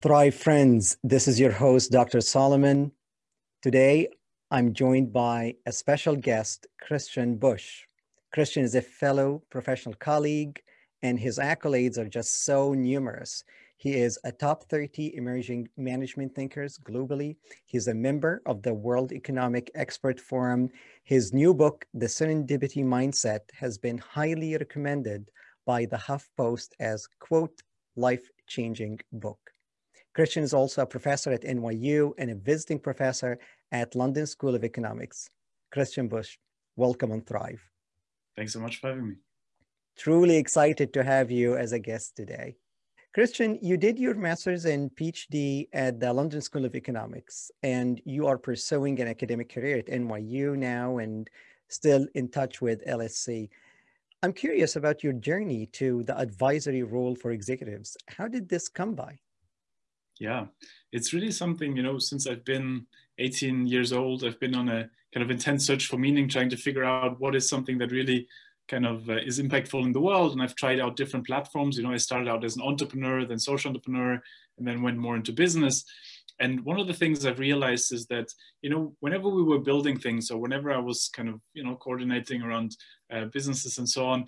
Thrive friends, this is your host, Dr. Solomon. Today, I'm joined by a special guest, Christian Busch. Christian is a fellow professional colleague, and his accolades are just so numerous. He is a top 30 emerging management thinkers globally. He's a member of the World Economic Expert Forum. His new book, The Serendipity Mindset, has been highly recommended by the HuffPost as, quote, life-changing book. Christian is also a professor at NYU and a visiting professor at London School of Economics. Christian Busch, welcome on Thrive. Thanks so much for having me. Truly excited to have you as a guest today. Christian, you did your master's and PhD at the London School of Economics, and you are pursuing an academic career at NYU now and still in touch with LSE. I'm curious about your journey to the advisory role for executives. How did this come by? Yeah. It's really something you know since i've been 18 years old i've been on a kind of intense search for meaning trying to figure out what is something that really kind of uh, is impactful in the world. And i've tried out different platforms. You know i started out as an entrepreneur then social entrepreneur and then went more into business. And one of the things i've realized is that you know whenever we were building things or whenever i was kind of you know coordinating around uh, businesses and so on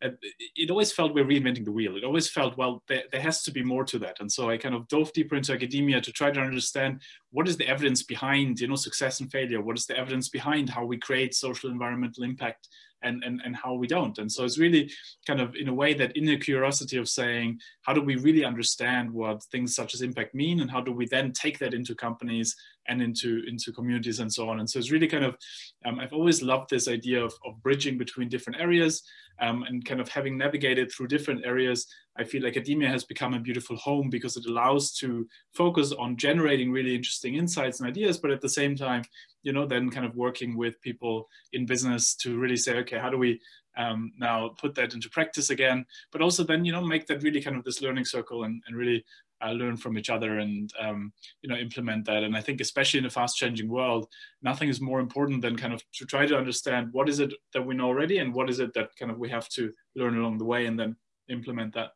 it always felt we're reinventing the wheel. It always felt, well, there, there, has to be more to that. And so I kind of dove deeper into academia to try to understand what is the evidence behind, you know, success and failure? What is the evidence behind how we create social environmental impact and, and, and how we don't? And so it's really kind of in a way that inner curiosity of saying, how do we really understand what things such as impact mean? And how do we then take that into companies and into, into communities and so on? And so it's really kind of, um, I've always loved this idea of, of bridging between different areas um, and kind of having navigated through different areas, I feel like academia has become a beautiful home because it allows to focus on generating really interesting insights and ideas, but at the same time, you know, then kind of working with people in business to really say, okay, how do we um, now put that into practice again, but also then, you know, make that really kind of this learning circle and, and really uh, learn from each other and um, you know implement that. And i think especially in a fast changing world nothing is more important than kind of to try to understand what is it that we know already and what is it that kind of we have to learn along the way and then implement that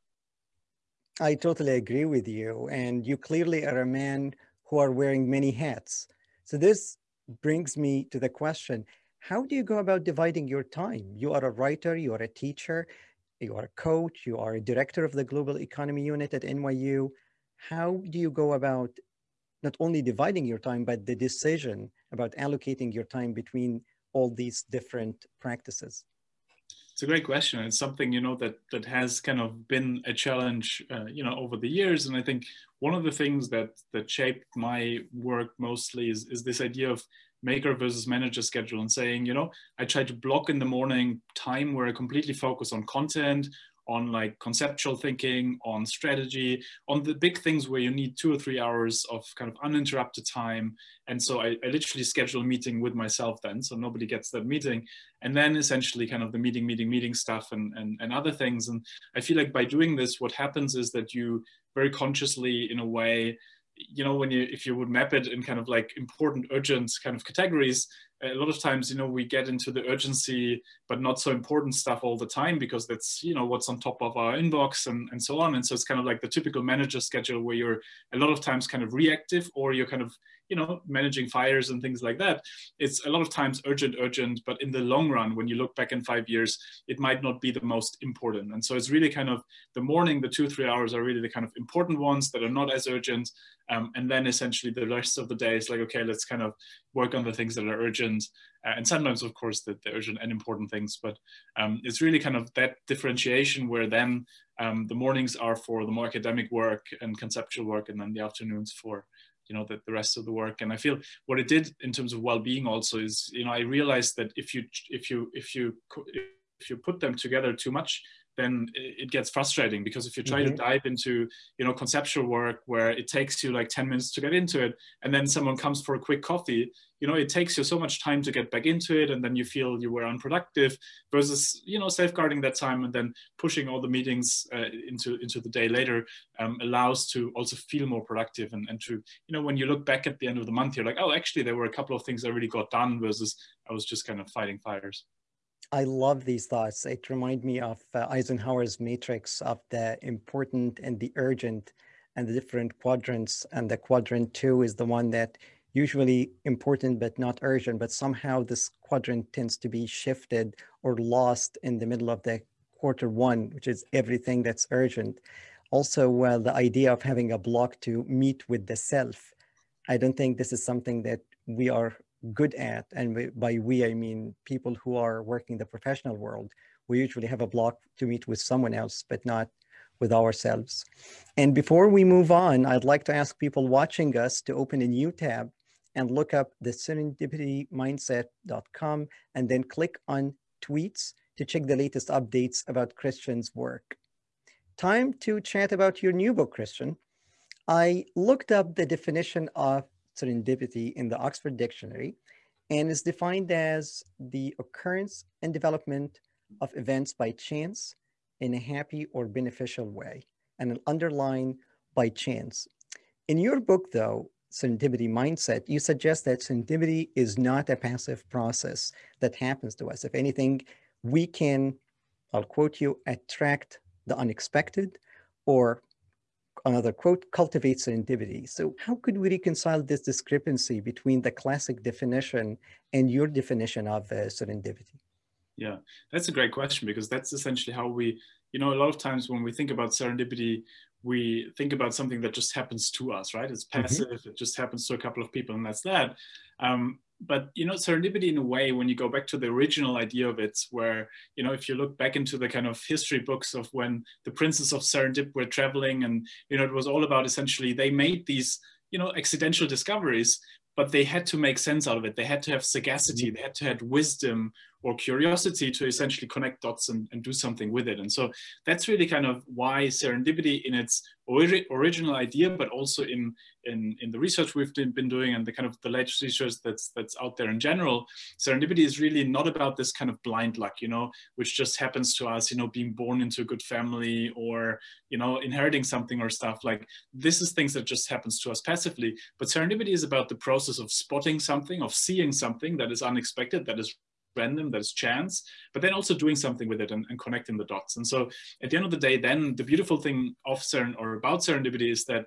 i totally agree with you and you clearly are a man who are wearing many hats. So this brings me to the question how do you go about dividing your time? You are a writer you are a teacher you are a coach you are a director of the global economy unit at nyu how do you go about not only dividing your time, but the decision about allocating your time between all these different practices? It's a great question. It's something you know that that has kind of been a challenge, uh, you know, over the years. And I think one of the things that that shaped my work mostly is is this idea of maker versus manager schedule and saying, you know, I try to block in the morning time where I completely focus on content, on like conceptual thinking, on strategy, on the big things where you need two or three hours of kind of uninterrupted time. And so I, I, literally schedule a meeting with myself then, so nobody gets that meeting. And then essentially kind of the meeting, meeting, meeting stuff and, and, and other things. And I feel like by doing this, what happens is that you very consciously, in a way, you know, when you, if you would map it in kind of like important, urgent kind of categories, a lot of times, you know, we get into the urgency, but not so important stuff all the time because that's, you know, what's on top of our inbox and, and so on. And so it's kind of like the typical manager schedule where you're a lot of times kind of reactive or you're kind of, you know, managing fires and things like that. It's a lot of times urgent, urgent, but in the long run, when you look back in five years, it might not be the most important. And so it's really kind of the morning, the two, three hours are really the kind of important ones that are not as urgent. Um, and then essentially the rest of the day is like, okay, let's kind of work on the things that are urgent. Uh, and sometimes, of course, the, the, urgent and important things. But um, it's really kind of that differentiation where then um, the mornings are for the more academic work and conceptual work, and then the afternoons for you know the, the rest of the work and i feel what it did in terms of well-being also is you know i realized that if you if you if you if you put them together too much then it gets frustrating because if you try mm-hmm. to dive into you know conceptual work where it takes you like 10 minutes to get into it and then someone comes for a quick coffee you know it takes you so much time to get back into it and then you feel you were unproductive versus you know safeguarding that time and then pushing all the meetings uh, into into the day later um, allows to also feel more productive and, and to you know when you look back at the end of the month you're like oh actually there were a couple of things i really got done versus i was just kind of fighting fires I love these thoughts. It remind me of uh, Eisenhower's matrix of the important and the urgent and the different quadrants. And the quadrant two is the one that usually important but not urgent, but somehow this quadrant tends to be shifted or lost in the middle of the quarter one, which is everything that's urgent. Also, uh, the idea of having a block to meet with the self. I don't think this is something that we are good at. And by we, I mean people who are working in the professional world. We usually have a block to meet with someone else, but not with ourselves. And before we move on, I'd like to ask people watching us to open a new tab and look up the serendipitymindset.com and then click on tweets to check the latest updates about Christian's work. Time to chat about your new book, Christian. I looked up the definition of serendipity in the Oxford Dictionary and is defined as the occurrence and development of events by chance in a happy or beneficial way and an underline by chance. In your book, though, Serendipity Mindset, you suggest that serendipity is not a passive process that happens to us. If anything, we can, I'll quote you, attract the unexpected or another quote, cultivate serendipity. So how could we reconcile this discrepancy between the classic definition and your definition of uh, serendipity? Yeah, that's a great question because that's essentially how we, you know, a lot of times when we think about serendipity, we think about something that just happens to us, right? It's mm-hmm. passive, mm-hmm. it just happens to a couple of people and that's that. Um, but you know serendipity in a way when you go back to the original idea of it where you know if you look back into the kind of history books of when the princes of serendip were traveling and you know it was all about essentially they made these you know accidental discoveries but they had to make sense out of it they had to have sagacity mm-hmm. they had to have wisdom or curiosity to essentially connect dots and, and do something with it. And so that's really kind of why serendipity in its ori original idea, but also in, in, in the research we've been doing and the kind of the latest research that's, that's out there in general, serendipity is really not about this kind of blind luck, you know, which just happens to us, you know, being born into a good family or, you know, inheriting something or stuff like this is things that just happens to us passively. But serendipity is about the process of spotting something, of seeing something that is unexpected, that is random, that is chance, but then also doing something with it and, and, connecting the dots. And so at the end of the day, then the beautiful thing of Seren or about serendipity is that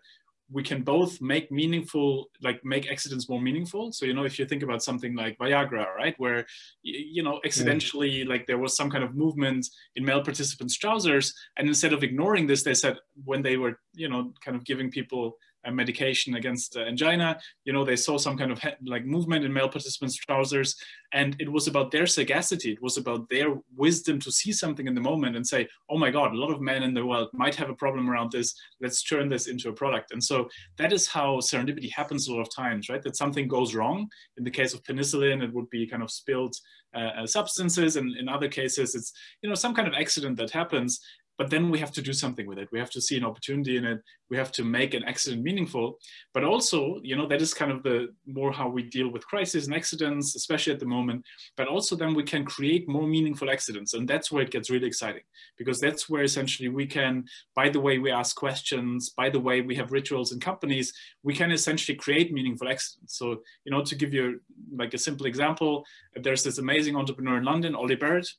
we can both make meaningful, like make accidents more meaningful. So, you know, if you think about something like Viagra, right, where, you know, accidentally, mm. like there was some kind of movement in male participants' trousers. And instead of ignoring this, they said when they were, you know, kind of giving people a medication against uh, angina. You know, they saw some kind of like movement in male participants' trousers, and it was about their sagacity. It was about their wisdom to see something in the moment and say, "Oh my God, a lot of men in the world might have a problem around this. Let's turn this into a product." And so that is how serendipity happens a lot of times, right? That something goes wrong. In the case of penicillin, it would be kind of spilled uh, uh substances, and in other cases, it's you know some kind of accident that happens, but then we have to do something with it. We have to see an opportunity in it. We have to make an accident meaningful. But also you know that is kind of the more how we deal with crises and accidents especially at the moment. But also then we can create more meaningful accidents. And that's where it gets really exciting because that's where essentially we can by the way we ask questions by the way we have rituals in companies we can essentially create meaningful accidents. So you know to give you like a simple example there's this amazing entrepreneur in london Oli Barrett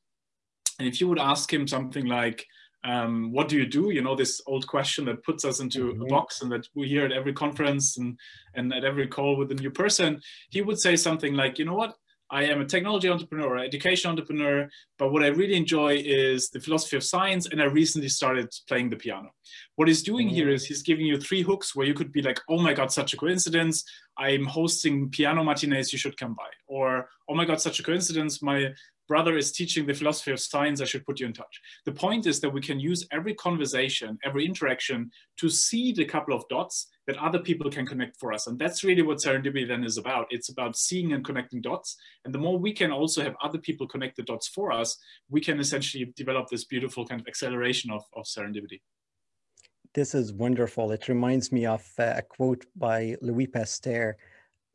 and if you would ask him something like um, what do you do? You know, this old question that puts us into mm-hmm. a box and that we hear at every conference and, and at every call with a new person. He would say something like, you know what? I am a technology entrepreneur, education entrepreneur, but what I really enjoy is the philosophy of science. And I recently started playing the piano. What he's doing mm-hmm. here is he's giving you three hooks where you could be like, oh my God, such a coincidence. I'm hosting piano matinees, you should come by. Or, oh my God, such a coincidence. My brother is teaching the philosophy of science, I should put you in touch. The point is that we can use every conversation, every interaction to see the couple of dots that other people can connect for us. And that's really what serendipity then is about. It's about seeing and connecting dots. And the more we can also have other people connect the dots for us, we can essentially develop this beautiful kind of acceleration of, of serendipity. This is wonderful. It reminds me of uh, a quote by Louis Pasteur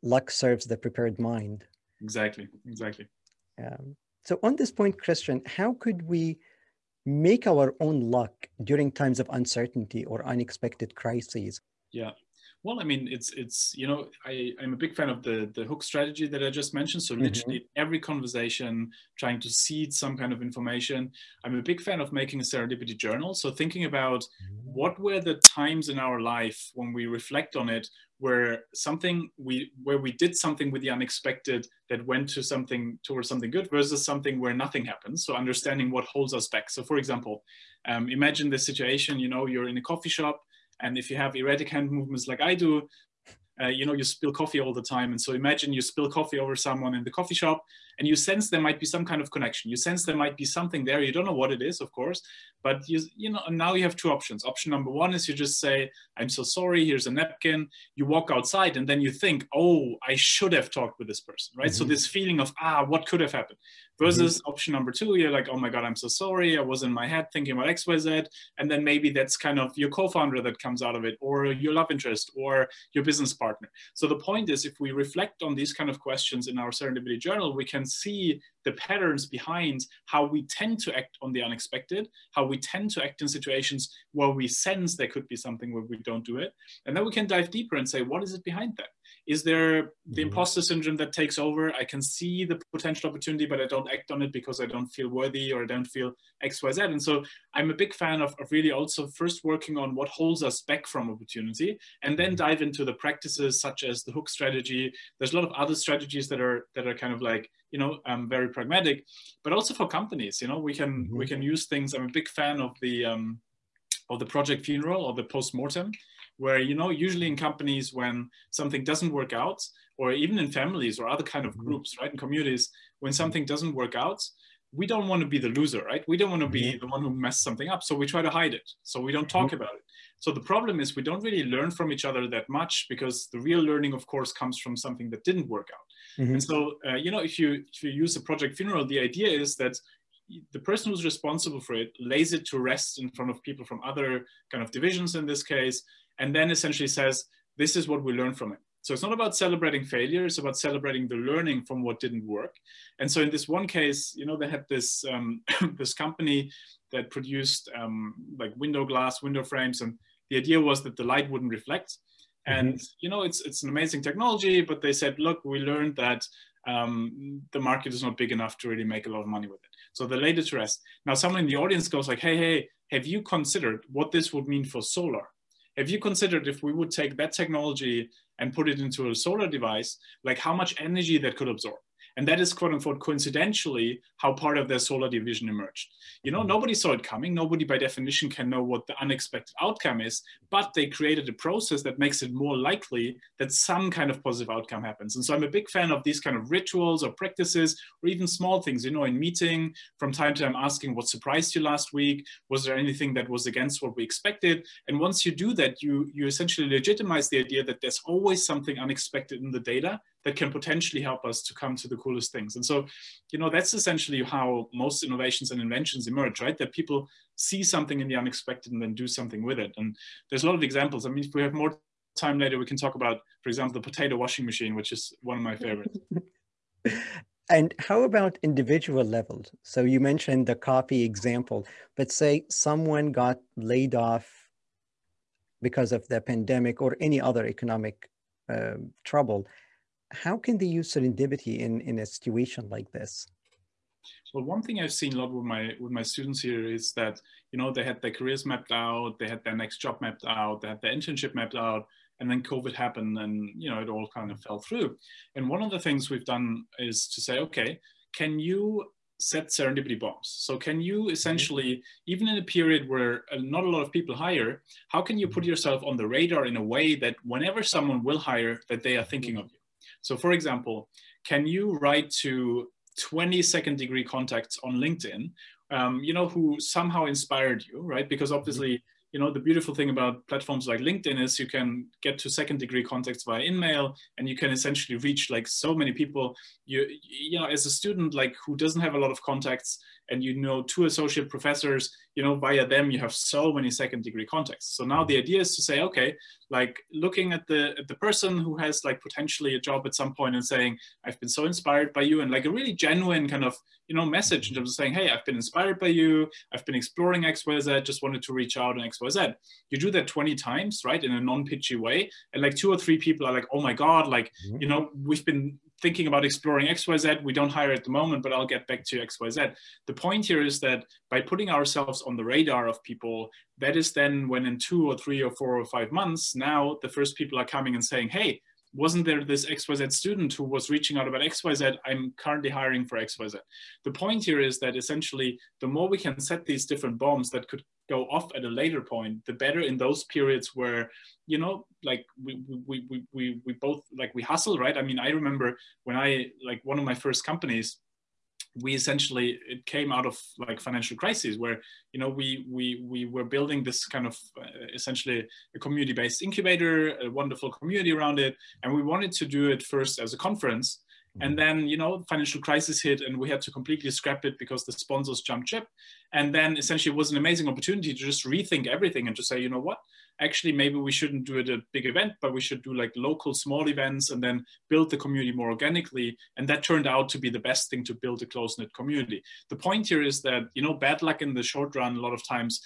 luck serves the prepared mind. Exactly, exactly. Um, so on this point, Christian, how could we make our own luck during times of uncertainty or unexpected crises? Yeah. Well, I mean, it's it's you know, I I'm a big fan of the the hook strategy that I just mentioned. So mm-hmm. literally every conversation, trying to seed some kind of information. I'm a big fan of making a serendipity journal. So thinking about mm-hmm. What were the times in our life when we reflect on it, where something we where we did something with the unexpected that went to something towards something good versus something where nothing happens. So understanding what holds us back. So for example, um, imagine the situation. You know, you're in a coffee shop and if you have erratic hand movements like I do, uh, you know, you spill coffee all the time. And so imagine you spill coffee over someone in the coffee shop and you sense there might be some kind of connection. You sense there might be something there. You don't know what it is, of course, but you, you know, now you have two options. Option number one is you just say, I'm so sorry, here's a napkin. You walk outside and then you think, oh, I should have talked with this person, right? Mm-hmm. So this feeling of, ah, what could have happened? versus mm-hmm. option number two you're like oh my god i'm so sorry i was in my head thinking about xyz and then maybe that's kind of your co-founder that comes out of it or your love interest or your business partner so the point is if we reflect on these kind of questions in our serendipity journal we can see the patterns behind how we tend to act on the unexpected how we tend to act in situations where we sense there could be something where we don't do it. And then we can dive deeper and say what is it behind that is there the mm-hmm. imposter syndrome that takes over i can see the potential opportunity but i don't act on it because i don't feel worthy or i don't feel xyz and so i'm a big fan of, of really also first working on what holds us back from opportunity and then mm-hmm. dive into the practices such as the hook strategy there's a lot of other strategies that are that are kind of like you know um, very pragmatic but also for companies you know we can mm-hmm. we can use things i'm a big fan of the um, of the project funeral or the post-mortem where you know usually in companies when something doesn't work out or even in families or other kind of mm-hmm. groups right in communities when something doesn't work out we don't want to be the loser right we don't want to be mm-hmm. the one who messed something up so we try to hide it so we don't talk mm-hmm. about it so the problem is we don't really learn from each other that much because the real learning of course comes from something that didn't work out mm-hmm. and so uh, you know if you if you use a project funeral the idea is that the person who's responsible for it lays it to rest in front of people from other kind of divisions in this case and then essentially says, this is what we learned from it. So it's not about celebrating failure, it's about celebrating the learning from what didn't work. And so in this one case, you know, they had this, um, this company that produced um, like window glass, window frames, and the idea was that the light wouldn't reflect. Mm-hmm. And you know, it's it's an amazing technology, but they said, look, we learned that um, the market is not big enough to really make a lot of money with it. So they laid it to rest. Now, someone in the audience goes like, hey, hey, have you considered what this would mean for solar? Have you considered if we would take that technology and put it into a solar device, like how much energy that could absorb? And that is quote unquote coincidentally how part of their solar division emerged. You know, mm-hmm. nobody saw it coming. Nobody by definition can know what the unexpected outcome is, but they created a process that makes it more likely that some kind of positive outcome happens. And so I'm a big fan of these kind of rituals or practices or even small things, you know, in meeting from time to time asking what surprised you last week? Was there anything that was against what we expected? And once you do that, you, you essentially legitimize the idea that there's always something unexpected in the data that can potentially help us to come to the coolest things. And so, you know, that's essentially how most innovations and inventions emerge, right? That people see something in the unexpected and then do something with it. And there's a lot of examples. I mean, if we have more time later, we can talk about, for example, the potato washing machine, which is one of my favorites. and how about individual levels? So you mentioned the copy example, but say someone got laid off because of the pandemic or any other economic uh, trouble how can they use serendipity in, in a situation like this? Well, one thing I've seen a lot with my with my students here is that you know they had their careers mapped out, they had their next job mapped out, they had their internship mapped out, and then COVID happened, and you know it all kind of fell through. And one of the things we've done is to say, okay, can you set serendipity bombs? So can you mm-hmm. essentially, mm-hmm. even in a period where not a lot of people hire, how can you put mm-hmm. yourself on the radar in a way that whenever someone will hire, that they are thinking of you? So for example, can you write to 20 second degree contacts on LinkedIn, um, you know, who somehow inspired you, right? Because obviously, you know, the beautiful thing about platforms like LinkedIn is you can get to second degree contacts via email and you can essentially reach like so many people. You, you know, as a student, like who doesn't have a lot of contacts, and you know two associate professors you know via them you have so many second degree contacts so now the idea is to say okay like looking at the at the person who has like potentially a job at some point and saying i've been so inspired by you and like a really genuine kind of you know message in terms of saying hey i've been inspired by you. I've been exploring xyz just wanted to reach out on xyz you do that 20 times right in a non-pitchy way. And like two or three people are like oh my god like mm-hmm. you know we've been thinking about exploring xyz we don't hire at the moment but i'll get back to xyz the point here is that by putting ourselves on the radar of people that is then when in two or three or four or five months now the first people are coming and saying hey wasn't there this XYZ student who was reaching out about XYZ? I'm currently hiring for XYZ. The point here is that essentially, the more we can set these different bombs that could go off at a later point, the better in those periods where, you know, like we, we, we, we, we both, like we hustle, right? I mean, I remember when I, like one of my first companies, we essentially it came out of like financial crises where you know we we we were building this kind of uh, essentially a community based incubator a wonderful community around it and we wanted to do it first as a conference. And mm-hmm. then you know financial crisis hit and we had to completely scrap it because the sponsors jumped ship. And then essentially it was an amazing opportunity to just rethink everything and to say you know what actually maybe we shouldn't do it a big event, but we should do like local small events and then build the community more organically. And that turned out to be the best thing to build a close knit community. The point here is that, you know, bad luck in the short run, a lot of times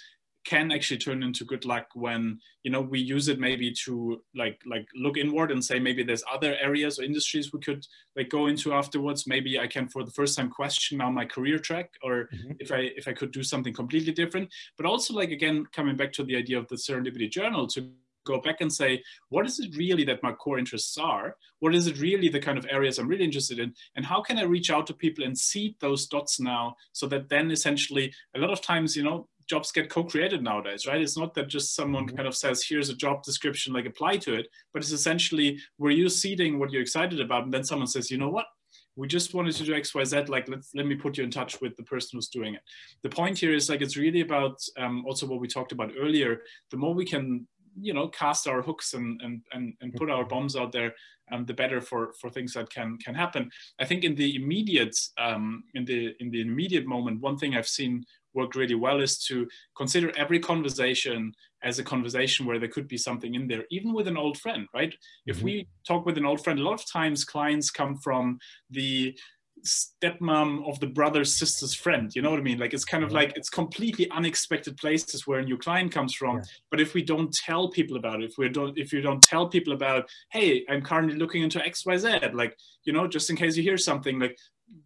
can actually turn into good luck when you know we use it maybe to like like look inward and say maybe there's other areas or industries we could like go into afterwards. Maybe i can for the first time question now my career track or mm-hmm. if i if i could do something completely different. But also like again coming back to the idea of the serendipity journal to go back and say what is it really that my core interests are? What is it really the kind of areas i'm really interested in? And how can i reach out to people and seed those dots now so that then essentially a lot of times you know jobs get co-created nowadays, right? It's not that just someone mm-hmm. kind of says, here's a job description, like apply to it, but it's essentially where you're seeding what you're excited about. And then someone says, you know what? We just wanted to do X, Y, Z. Like, let's let me put you in touch with the person who's doing it. The point here is like it's really about um, also what we talked about earlier. The more we can, you know, cast our hooks and and and, and put our bombs out there, um, the better for for things that can can happen. I think in the immediate um, in the in the immediate moment, one thing I've seen work really well is to consider every conversation as a conversation where there could be something in there, even with an old friend, right? Mm-hmm. If we talk with an old friend, a lot of times clients come from the stepmom of the brother's sister's friend you know what i mean like it's kind of mm-hmm. like it's completely unexpected places where a new client comes from yeah. but if we don't tell people about it if we don't if you don't tell people about hey i'm currently looking into xyz like you know just in case you hear something like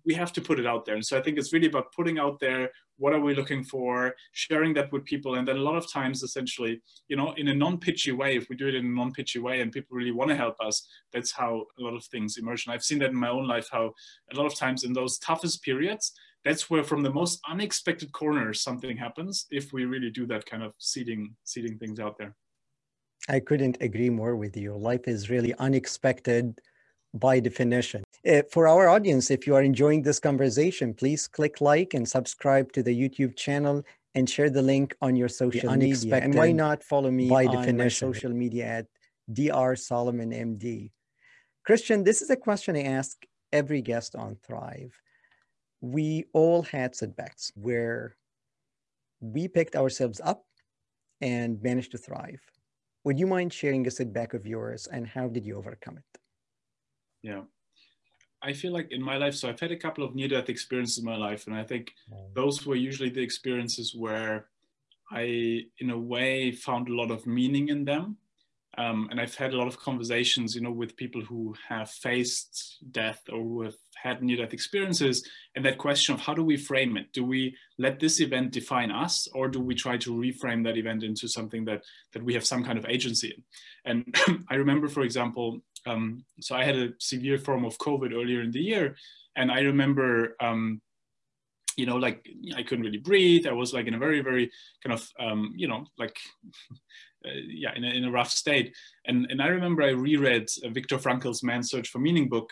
we have to put it out there. And so I think it's really about putting out there what are we looking for, sharing that with people. And then a lot of times, essentially, you know, in a non-pitchy way, if we do it in a non-pitchy way and people really want to help us, that's how a lot of things emerge. And I've seen that in my own life, how a lot of times in those toughest periods, that's where from the most unexpected corners something happens if we really do that kind of seeding seeding things out there. I couldn't agree more with you. Life is really unexpected by definition. Uh, for our audience, if you are enjoying this conversation, please click like and subscribe to the YouTube channel and share the link on your social media. And why not follow me by definition social media at Dr. Solomon MD. Christian, this is a question I ask every guest on Thrive. We all had setbacks where we picked ourselves up and managed to thrive. Would you mind sharing a setback of yours and how did you overcome it? yeah i feel like in my life so i've had a couple of near death experiences in my life and i think those were usually the experiences where i in a way found a lot of meaning in them um, and I've had a lot of conversations, you know, with people who have faced death or who have had near-death experiences, and that question of how do we frame it? Do we let this event define us, or do we try to reframe that event into something that that we have some kind of agency in? And I remember, for example, um, so I had a severe form of COVID earlier in the year, and I remember. Um, you know, like I couldn't really breathe. I was like in a very, very kind of, um, you know, like uh, yeah, in a, in a rough state. And, and I remember I reread uh, Viktor Frankl's Man's Search for Meaning book.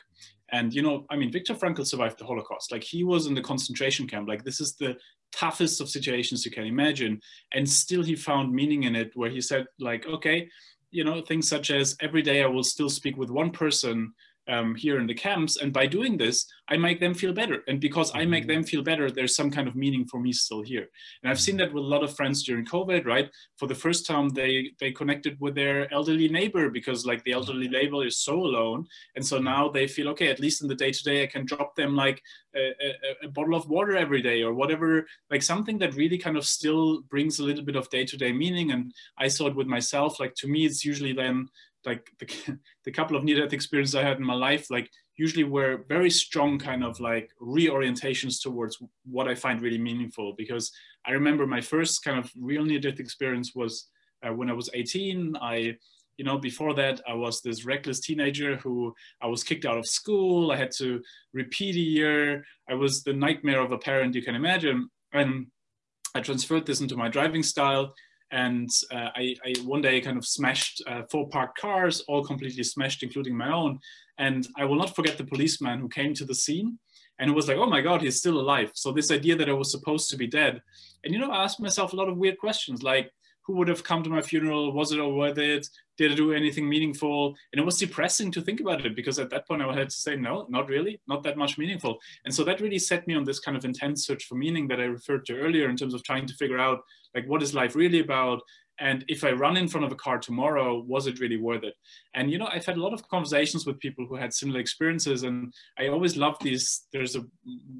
And, you know, I mean, Viktor Frankl survived the Holocaust. Like he was in the concentration camp. Like this is the toughest of situations you can imagine. And still he found meaning in it where he said like, okay, you know, things such as every day I will still speak with one person um, here in the camps. And by doing this, I make them feel better. And because I make mm-hmm. them feel better, there's some kind of meaning for me still here. And I've seen mm-hmm. that with a lot of friends during COVID, right? For the first time, they they connected with their elderly neighbor because like the elderly mm-hmm. neighbor is so alone. And so now they feel, okay, at least in the day to day, I can drop them like a, a, a, bottle of water every day or whatever, like something that really kind of still brings a little bit of day to day meaning. And I saw it with myself, like to me, it's usually then like the, the couple of near death experiences I had in my life, like usually were very strong kind of like reorientations towards what I find really meaningful. Because I remember my first kind of real near death experience was uh, when I was 18. I, you know, before that, I was this reckless teenager who I was kicked out of school. I had to repeat a year. I was the nightmare of a parent you can imagine. And I transferred this into my driving style and uh, I, I, one day kind of smashed uh, four parked cars, all completely smashed, including my own. And I will not forget the policeman who came to the scene and it was like, oh my God, he's still alive. So this idea that I was supposed to be dead. And, you know, I asked myself a lot of weird questions like, who would have come to my funeral? Was it all worth it? Did I do anything meaningful? And it was depressing to think about it because at that point I had to say, no, not really, not that much meaningful. And so that really set me on this kind of intense search for meaning that I referred to earlier in terms of trying to figure out like, what is life really about? And if I run in front of a car tomorrow, was it really worth it? And, you know, I've had a lot of conversations with people who had similar experiences. And I always love these, there's a,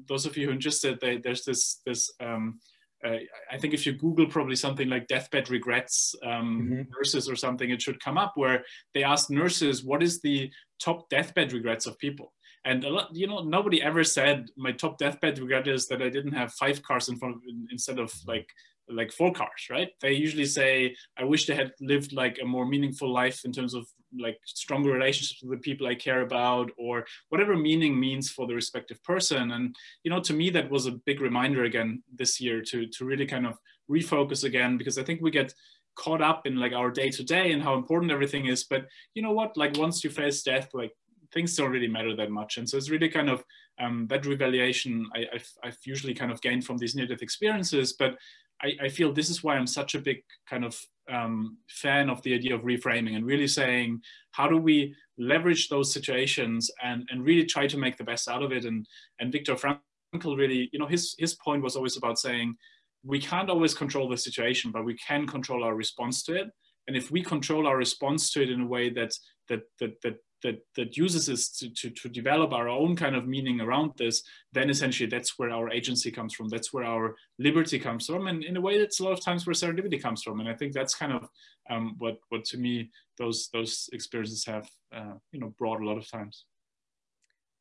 those of you who are interested, they, there's this, this, um, uh, I think if you Google probably something like deathbed regrets um, mm-hmm. nurses or something, it should come up where they ask nurses, what is the top deathbed regrets of people? And a lot, you know, nobody ever said my top deathbed regret is that I didn't have five cars in front of instead of like like four cars, right? They usually say, I wish they had lived like a more meaningful life in terms of like stronger relationships with the people I care about or whatever meaning means for the respective person. And, you know, to me, that was a big reminder again this year to, to really kind of refocus again, because I think we get caught up in like our day to day and how important everything is. But you know what, like once you face death, like things don't really matter that much. And so it's really kind of um, that revaluation I, have I've usually kind of gained from these near death experiences. But I, I, feel this is why I'm such a big kind of um, fan of the idea of reframing and really saying, how do we leverage those situations and, and really try to make the best out of it? And, and Viktor Frankl really, you know, his, his point was always about saying, we can't always control the situation, but we can control our response to it. And if we control our response to it in a way that, that, that, that that that uses us to, to, to develop our own kind of meaning around this, then essentially that's where our agency comes from. That's where our liberty comes from. And in a way, that's a lot of times where serendipity comes from. And I think that's kind of um, what what to me those those experiences have uh, you know brought a lot of times.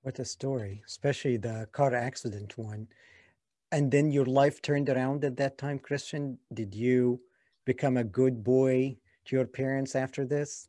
What a story, especially the car accident one. And then your life turned around at that time, Christian. Did you become a good boy to your parents after this?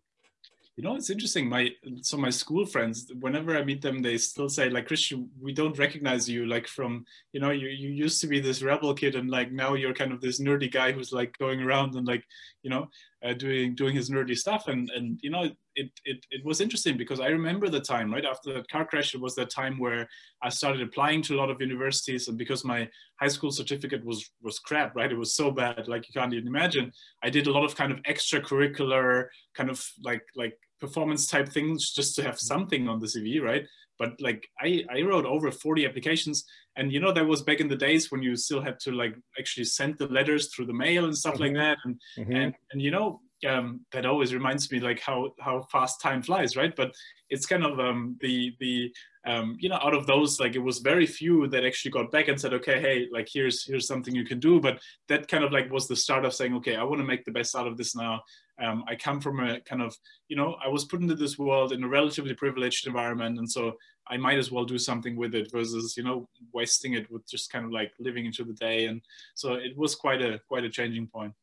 You know it's interesting. My so my school friends whenever i meet them they still say like christian we don't recognize you like from you know you, you used to be this rebel kid and like now you're kind of this nerdy guy who's like going around and like you know uh, doing doing his nerdy stuff. And and you know it, it it was interesting because i remember the time right after that car crash it was that time where i started applying to a lot of universities and because my high school certificate was was crap right it was so bad like you can't even imagine. I did a lot of kind of extracurricular kind of like like performance type things just to have something on the CV, right? But like I, I wrote over 40 applications and you know, that was back in the days when you still had to like actually send the letters through the mail and stuff mm-hmm. like that. And, mm-hmm. and, and, you know, um, that always reminds me like how, how fast time flies, right? But it's kind of um, the, the, um, you know, out of those, like it was very few that actually got back and said, okay, hey, like here's, here's something you can do. But that kind of like was the start of saying, okay, I want to make the best out of this now. Um, I come from a kind of, you know, I was put into this world in a relatively privileged environment. And so I might as well do something with it versus, you know, wasting it with just kind of like living into the day. And so it was quite a, quite a changing point.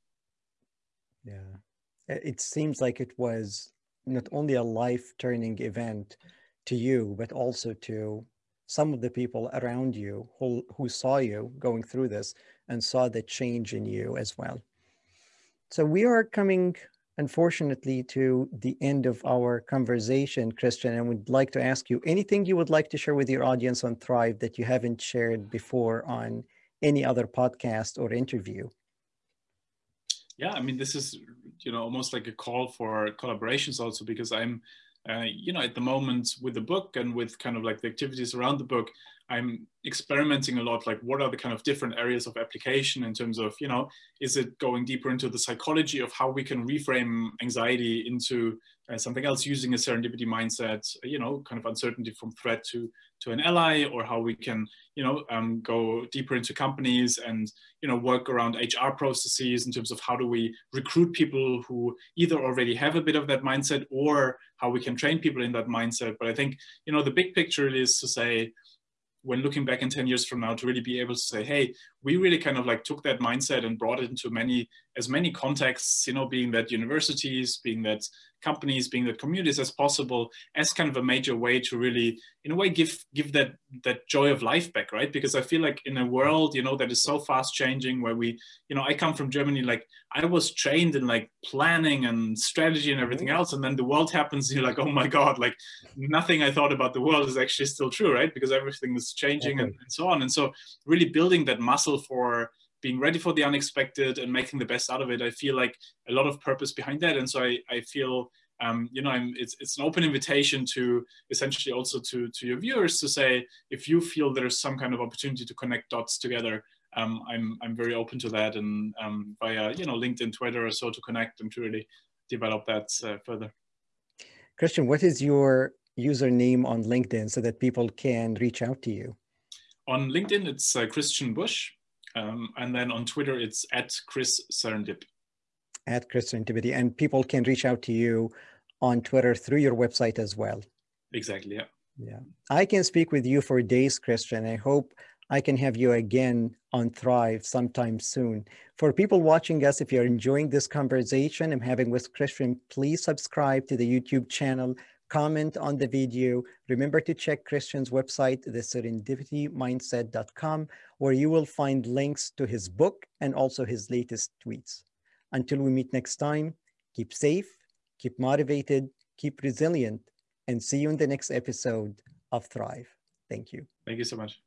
Yeah. It seems like it was not only a life turning event to you, but also to some of the people around you who, who saw you going through this and saw the change in you as well. So we are coming unfortunately to the end of our conversation, Christian, and would like to ask you anything you would like to share with your audience on Thrive that you haven't shared before on any other podcast or interview. Yeah, I mean, this is, you know, almost like a call for collaborations also because I'm uh, you know, at the moment with the book and with kind of like the activities around the book, I'm experimenting a lot. Like, what are the kind of different areas of application in terms of, you know, is it going deeper into the psychology of how we can reframe anxiety into uh, something else using a serendipity mindset, you know, kind of uncertainty from threat to to an ally, or how we can, you know, um, go deeper into companies and, you know, work around HR processes in terms of how do we recruit people who either already have a bit of that mindset or how we can train people in that mindset. But I think, you know, the big picture is to say, when looking back in 10 years from now to really be able to say hey we really kind of like took that mindset and brought it into many as many contexts you know being that universities being that companies being that communities as possible as kind of a major way to really in a way give give that that joy of life back right? Because i feel like in a world you know that is so fast changing where we you know i come from germany like i was trained in like planning and strategy and everything mm-hmm. else and then the world happens you're like oh my god like nothing i thought about the world is actually still true right? Because everything is changing and, and so on. And so really building that muscle for being ready for the unexpected and making the best out of it. I feel like a lot of purpose behind that, and so I, I feel um, you know I'm, it's it's an open invitation to essentially also to to your viewers to say if you feel there's some kind of opportunity to connect dots together. Um, I'm I'm very open to that, and um, via you know LinkedIn, Twitter, or so to connect and to really develop that uh, further. Christian, what is your username on LinkedIn so that people can reach out to you? On LinkedIn, it's uh, Christian Busch, um, and then on Twitter, it's at Chris Serendip. At Chris Serendipity. And people can reach out to you on Twitter through your website as well. Exactly. Yeah. Yeah. I can speak with you for days, Christian. I hope I can have you again on Thrive sometime soon. For people watching us, if you're enjoying this conversation I'm having with Christian, please subscribe to the YouTube channel comment on the video. Remember to check Christian's website, theserendipitymindset.com, where you will find links to his book and also his latest tweets. Until we meet next time, keep safe, keep motivated, keep resilient, and see you in the next episode of Thrive. Thank you. Thank you so much.